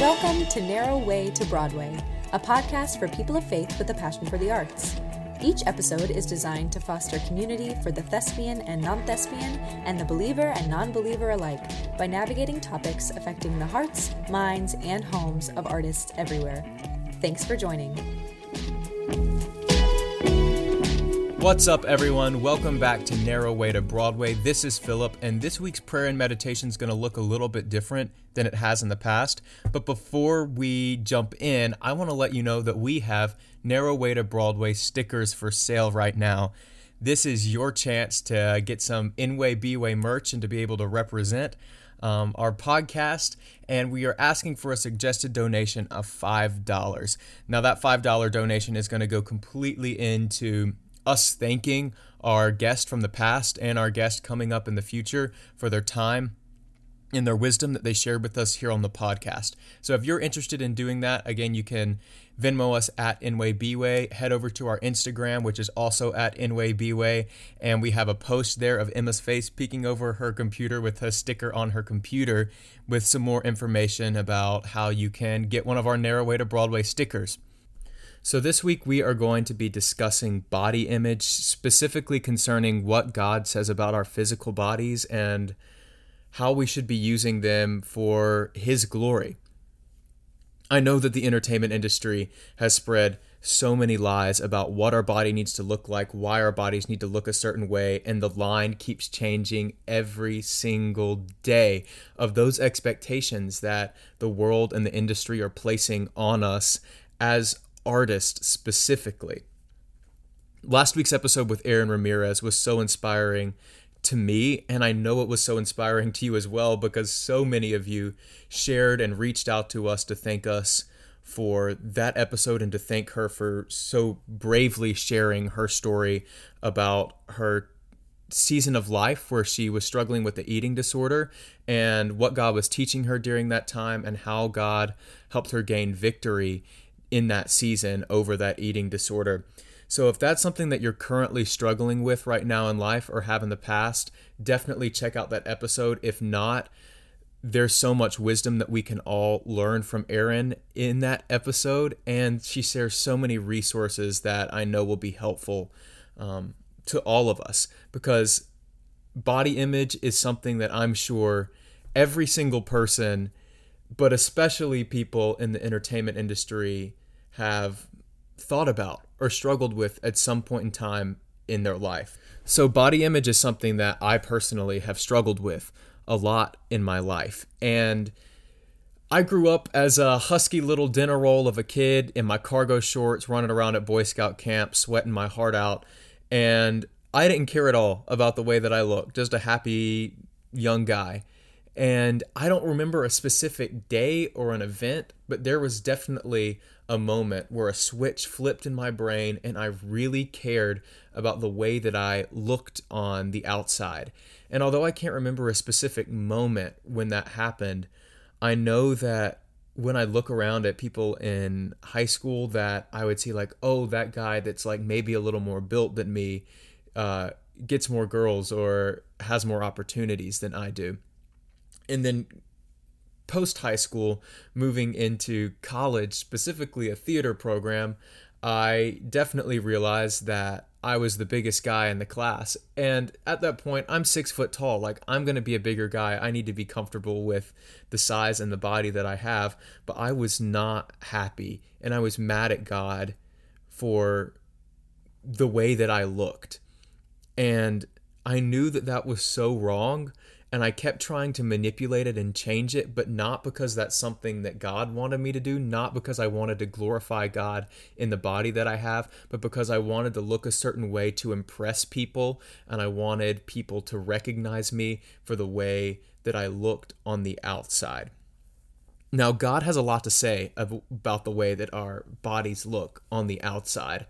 Welcome to Narrow Way to Broadway, a podcast for people of faith with a passion for the arts. Each episode is designed to foster community for the thespian and non thespian and the believer and non believer alike by navigating topics affecting the hearts, minds, and homes of artists everywhere. Thanks for joining. What's up, everyone? Welcome back to Narrow Way to Broadway. This is Phillip, and this week's prayer and meditation is going to look a little bit different than it has in the past. But before we jump in, I want to let you know that we have Narrow Way to Broadway stickers for sale right now. This is your chance to get some in-way, B-way merch and to be able to represent um, our podcast, and we are asking for a suggested donation of $5. Now, that $5 donation is going to go completely into us thanking our guest from the past and our guest coming up in the future for their time and their wisdom that they shared with us here on the podcast. So if you're interested in doing that, again, you can Venmo us at InWayBway. Head over to our Instagram, which is also at InWayBway, and we have a post there of Emma's face peeking over her computer with a sticker on her computer with some more information about how you can get one of our Narrow Way to Broadway stickers. So, this week we are going to be discussing body image, specifically concerning what God says about our physical bodies and how we should be using them for His glory. I know that the entertainment industry has spread so many lies about what our body needs to look like, why our bodies need to look a certain way, and the line keeps changing every single day of those expectations that the world and the industry are placing on us as artist specifically. Last week's episode with Erin Ramirez was so inspiring to me, and I know it was so inspiring to you as well because so many of you shared and reached out to us to thank us for that episode and to thank her for so bravely sharing her story about her season of life where she was struggling with the eating disorder and what God was teaching her during that time and how God helped her gain victory in that season over that eating disorder. So, if that's something that you're currently struggling with right now in life or have in the past, definitely check out that episode. If not, there's so much wisdom that we can all learn from Erin in that episode. And she shares so many resources that I know will be helpful um, to all of us because body image is something that I'm sure every single person, but especially people in the entertainment industry, have thought about or struggled with at some point in time in their life. So, body image is something that I personally have struggled with a lot in my life. And I grew up as a husky little dinner roll of a kid in my cargo shorts, running around at Boy Scout camp, sweating my heart out. And I didn't care at all about the way that I looked, just a happy young guy. And I don't remember a specific day or an event, but there was definitely a moment where a switch flipped in my brain and I really cared about the way that I looked on the outside. And although I can't remember a specific moment when that happened, I know that when I look around at people in high school that I would see like, oh, that guy that's like maybe a little more built than me uh, gets more girls or has more opportunities than I do. And then post high school, moving into college, specifically a theater program, I definitely realized that I was the biggest guy in the class. And at that point, I'm six foot tall. Like, I'm going to be a bigger guy. I need to be comfortable with the size and the body that I have. But I was not happy. And I was mad at God for the way that I looked. And I knew that that was so wrong and I kept trying to manipulate it and change it, but not because that's something that God wanted me to do, not because I wanted to glorify God in the body that I have, but because I wanted to look a certain way to impress people and I wanted people to recognize me for the way that I looked on the outside. Now, God has a lot to say about the way that our bodies look on the outside,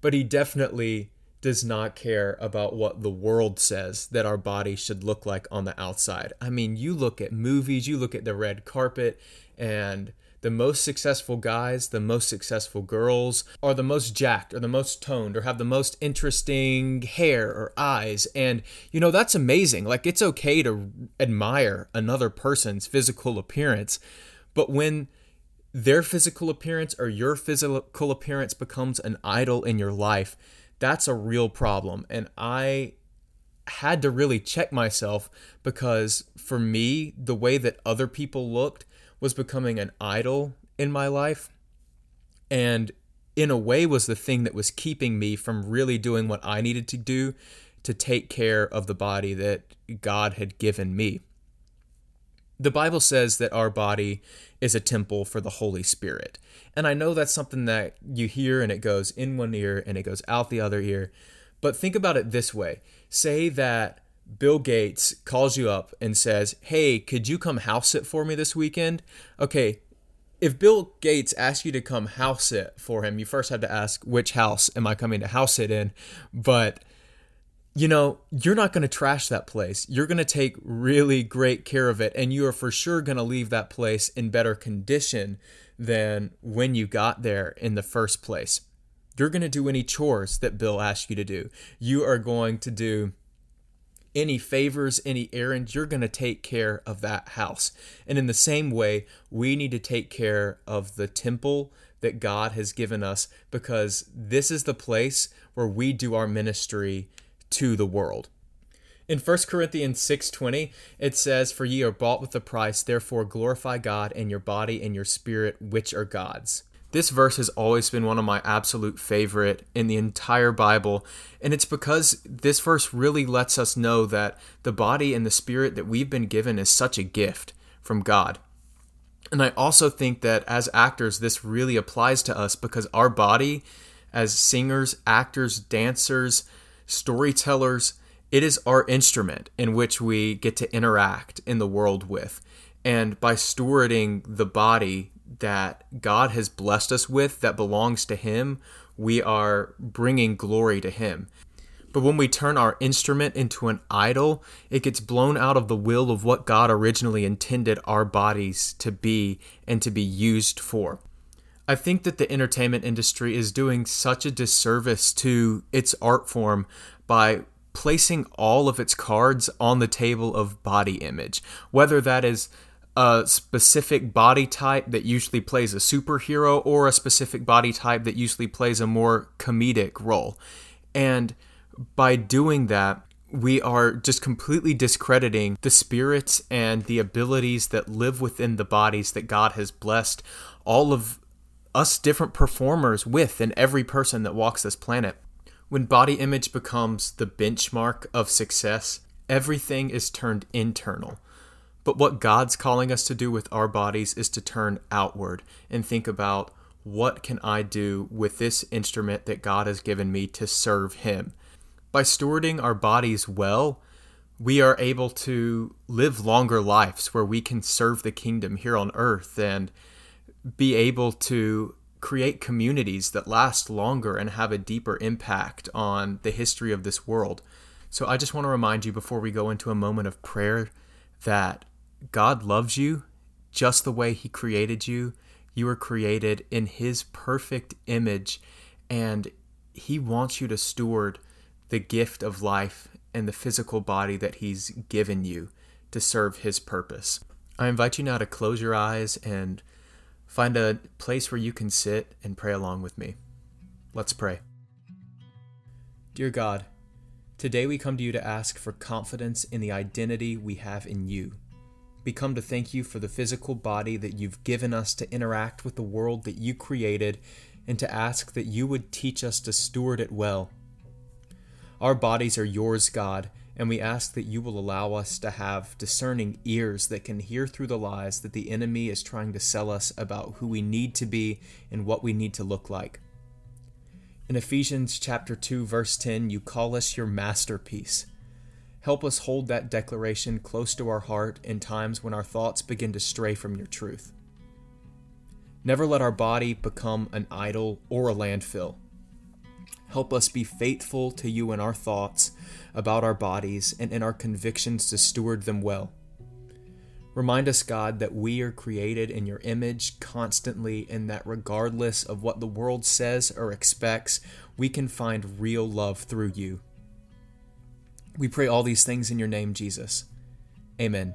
but He definitely does not care about what the world says that our body should look like on the outside. I mean, you look at movies, you look at the red carpet, and the most successful guys, the most successful girls are the most jacked or the most toned or have the most interesting hair or eyes. And, you know, that's amazing. Like, it's okay to admire another person's physical appearance. But when their physical appearance or your physical appearance becomes an idol in your life, that's a real problem. And I had to really check myself because for me, the way that other people looked was becoming an idol in my life. And in a way, was the thing that was keeping me from really doing what I needed to do to take care of the body that God had given me. The Bible says that our body is a temple for the Holy Spirit. And I know that's something that you hear and it goes in one ear and it goes out the other ear. But think about it this way say that Bill Gates calls you up and says, Hey, could you come house sit for me this weekend? Okay, if Bill Gates asks you to come house sit for him, you first have to ask, Which house am I coming to house sit in? But you know, you're not going to trash that place. You're going to take really great care of it, and you are for sure going to leave that place in better condition than when you got there in the first place. You're going to do any chores that Bill asked you to do. You are going to do any favors, any errands. You're going to take care of that house. And in the same way, we need to take care of the temple that God has given us because this is the place where we do our ministry to the world. In 1 Corinthians 6:20, it says, "For ye are bought with a price, therefore glorify God in your body and your spirit, which are God's." This verse has always been one of my absolute favorite in the entire Bible, and it's because this verse really lets us know that the body and the spirit that we've been given is such a gift from God. And I also think that as actors, this really applies to us because our body, as singers, actors, dancers, storytellers, it is our instrument in which we get to interact in the world with. And by stewarding the body that God has blessed us with that belongs to Him, we are bringing glory to Him. But when we turn our instrument into an idol, it gets blown out of the will of what God originally intended our bodies to be and to be used for. I think that the entertainment industry is doing such a disservice to its art form by placing all of its cards on the table of body image, whether that is a specific body type that usually plays a superhero or a specific body type that usually plays a more comedic role. And by doing that, we are just completely discrediting the spirits and the abilities that live within the bodies that God has blessed all of us different performers with and every person that walks this planet. When body image becomes the benchmark of success, everything is turned internal. But what God's calling us to do with our bodies is to turn outward and think about what can I do with this instrument that God has given me to serve Him. By stewarding our bodies well, we are able to live longer lives where we can serve the kingdom here on earth and be able to create communities that last longer and have a deeper impact on the history of this world. So I just want to remind you before we go into a moment of prayer that God loves you just the way He created you. You were created in His perfect image, and He wants you to steward the gift of life and the physical body that He's given you to serve His purpose. I invite you now to close your eyes and find a place where you can sit and pray along with me. Let's pray. Dear God, today we come to you to ask for confidence in the identity we have in you. We come to thank you for the physical body that you've given us to interact with the world that you created and to ask that you would teach us to steward it well. Our bodies are yours, God, and we ask that you will allow us to have discerning ears that can hear through the lies that the enemy is trying to sell us about who we need to be and what we need to look like. In Ephesians chapter 2 verse 10, you call us your masterpiece. Help us hold that declaration close to our heart in times when our thoughts begin to stray from your truth. Never let our body become an idol or a landfill. Help us be faithful to you in our thoughts about our bodies and in our convictions to steward them well. Remind us, God, that we are created in your image constantly, and that regardless of what the world says or expects, we can find real love through you. We pray all these things in your name, Jesus. Amen.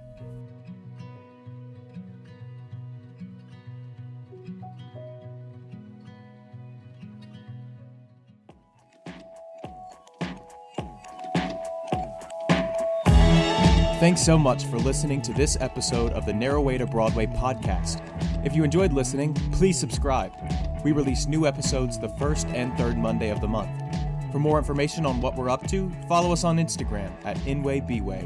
Thanks so much for listening to this episode of the Narrow Way to Broadway podcast. If you enjoyed listening, please subscribe. We release new episodes the first and third Monday of the month. For more information on what we're up to, follow us on Instagram at InwayBway.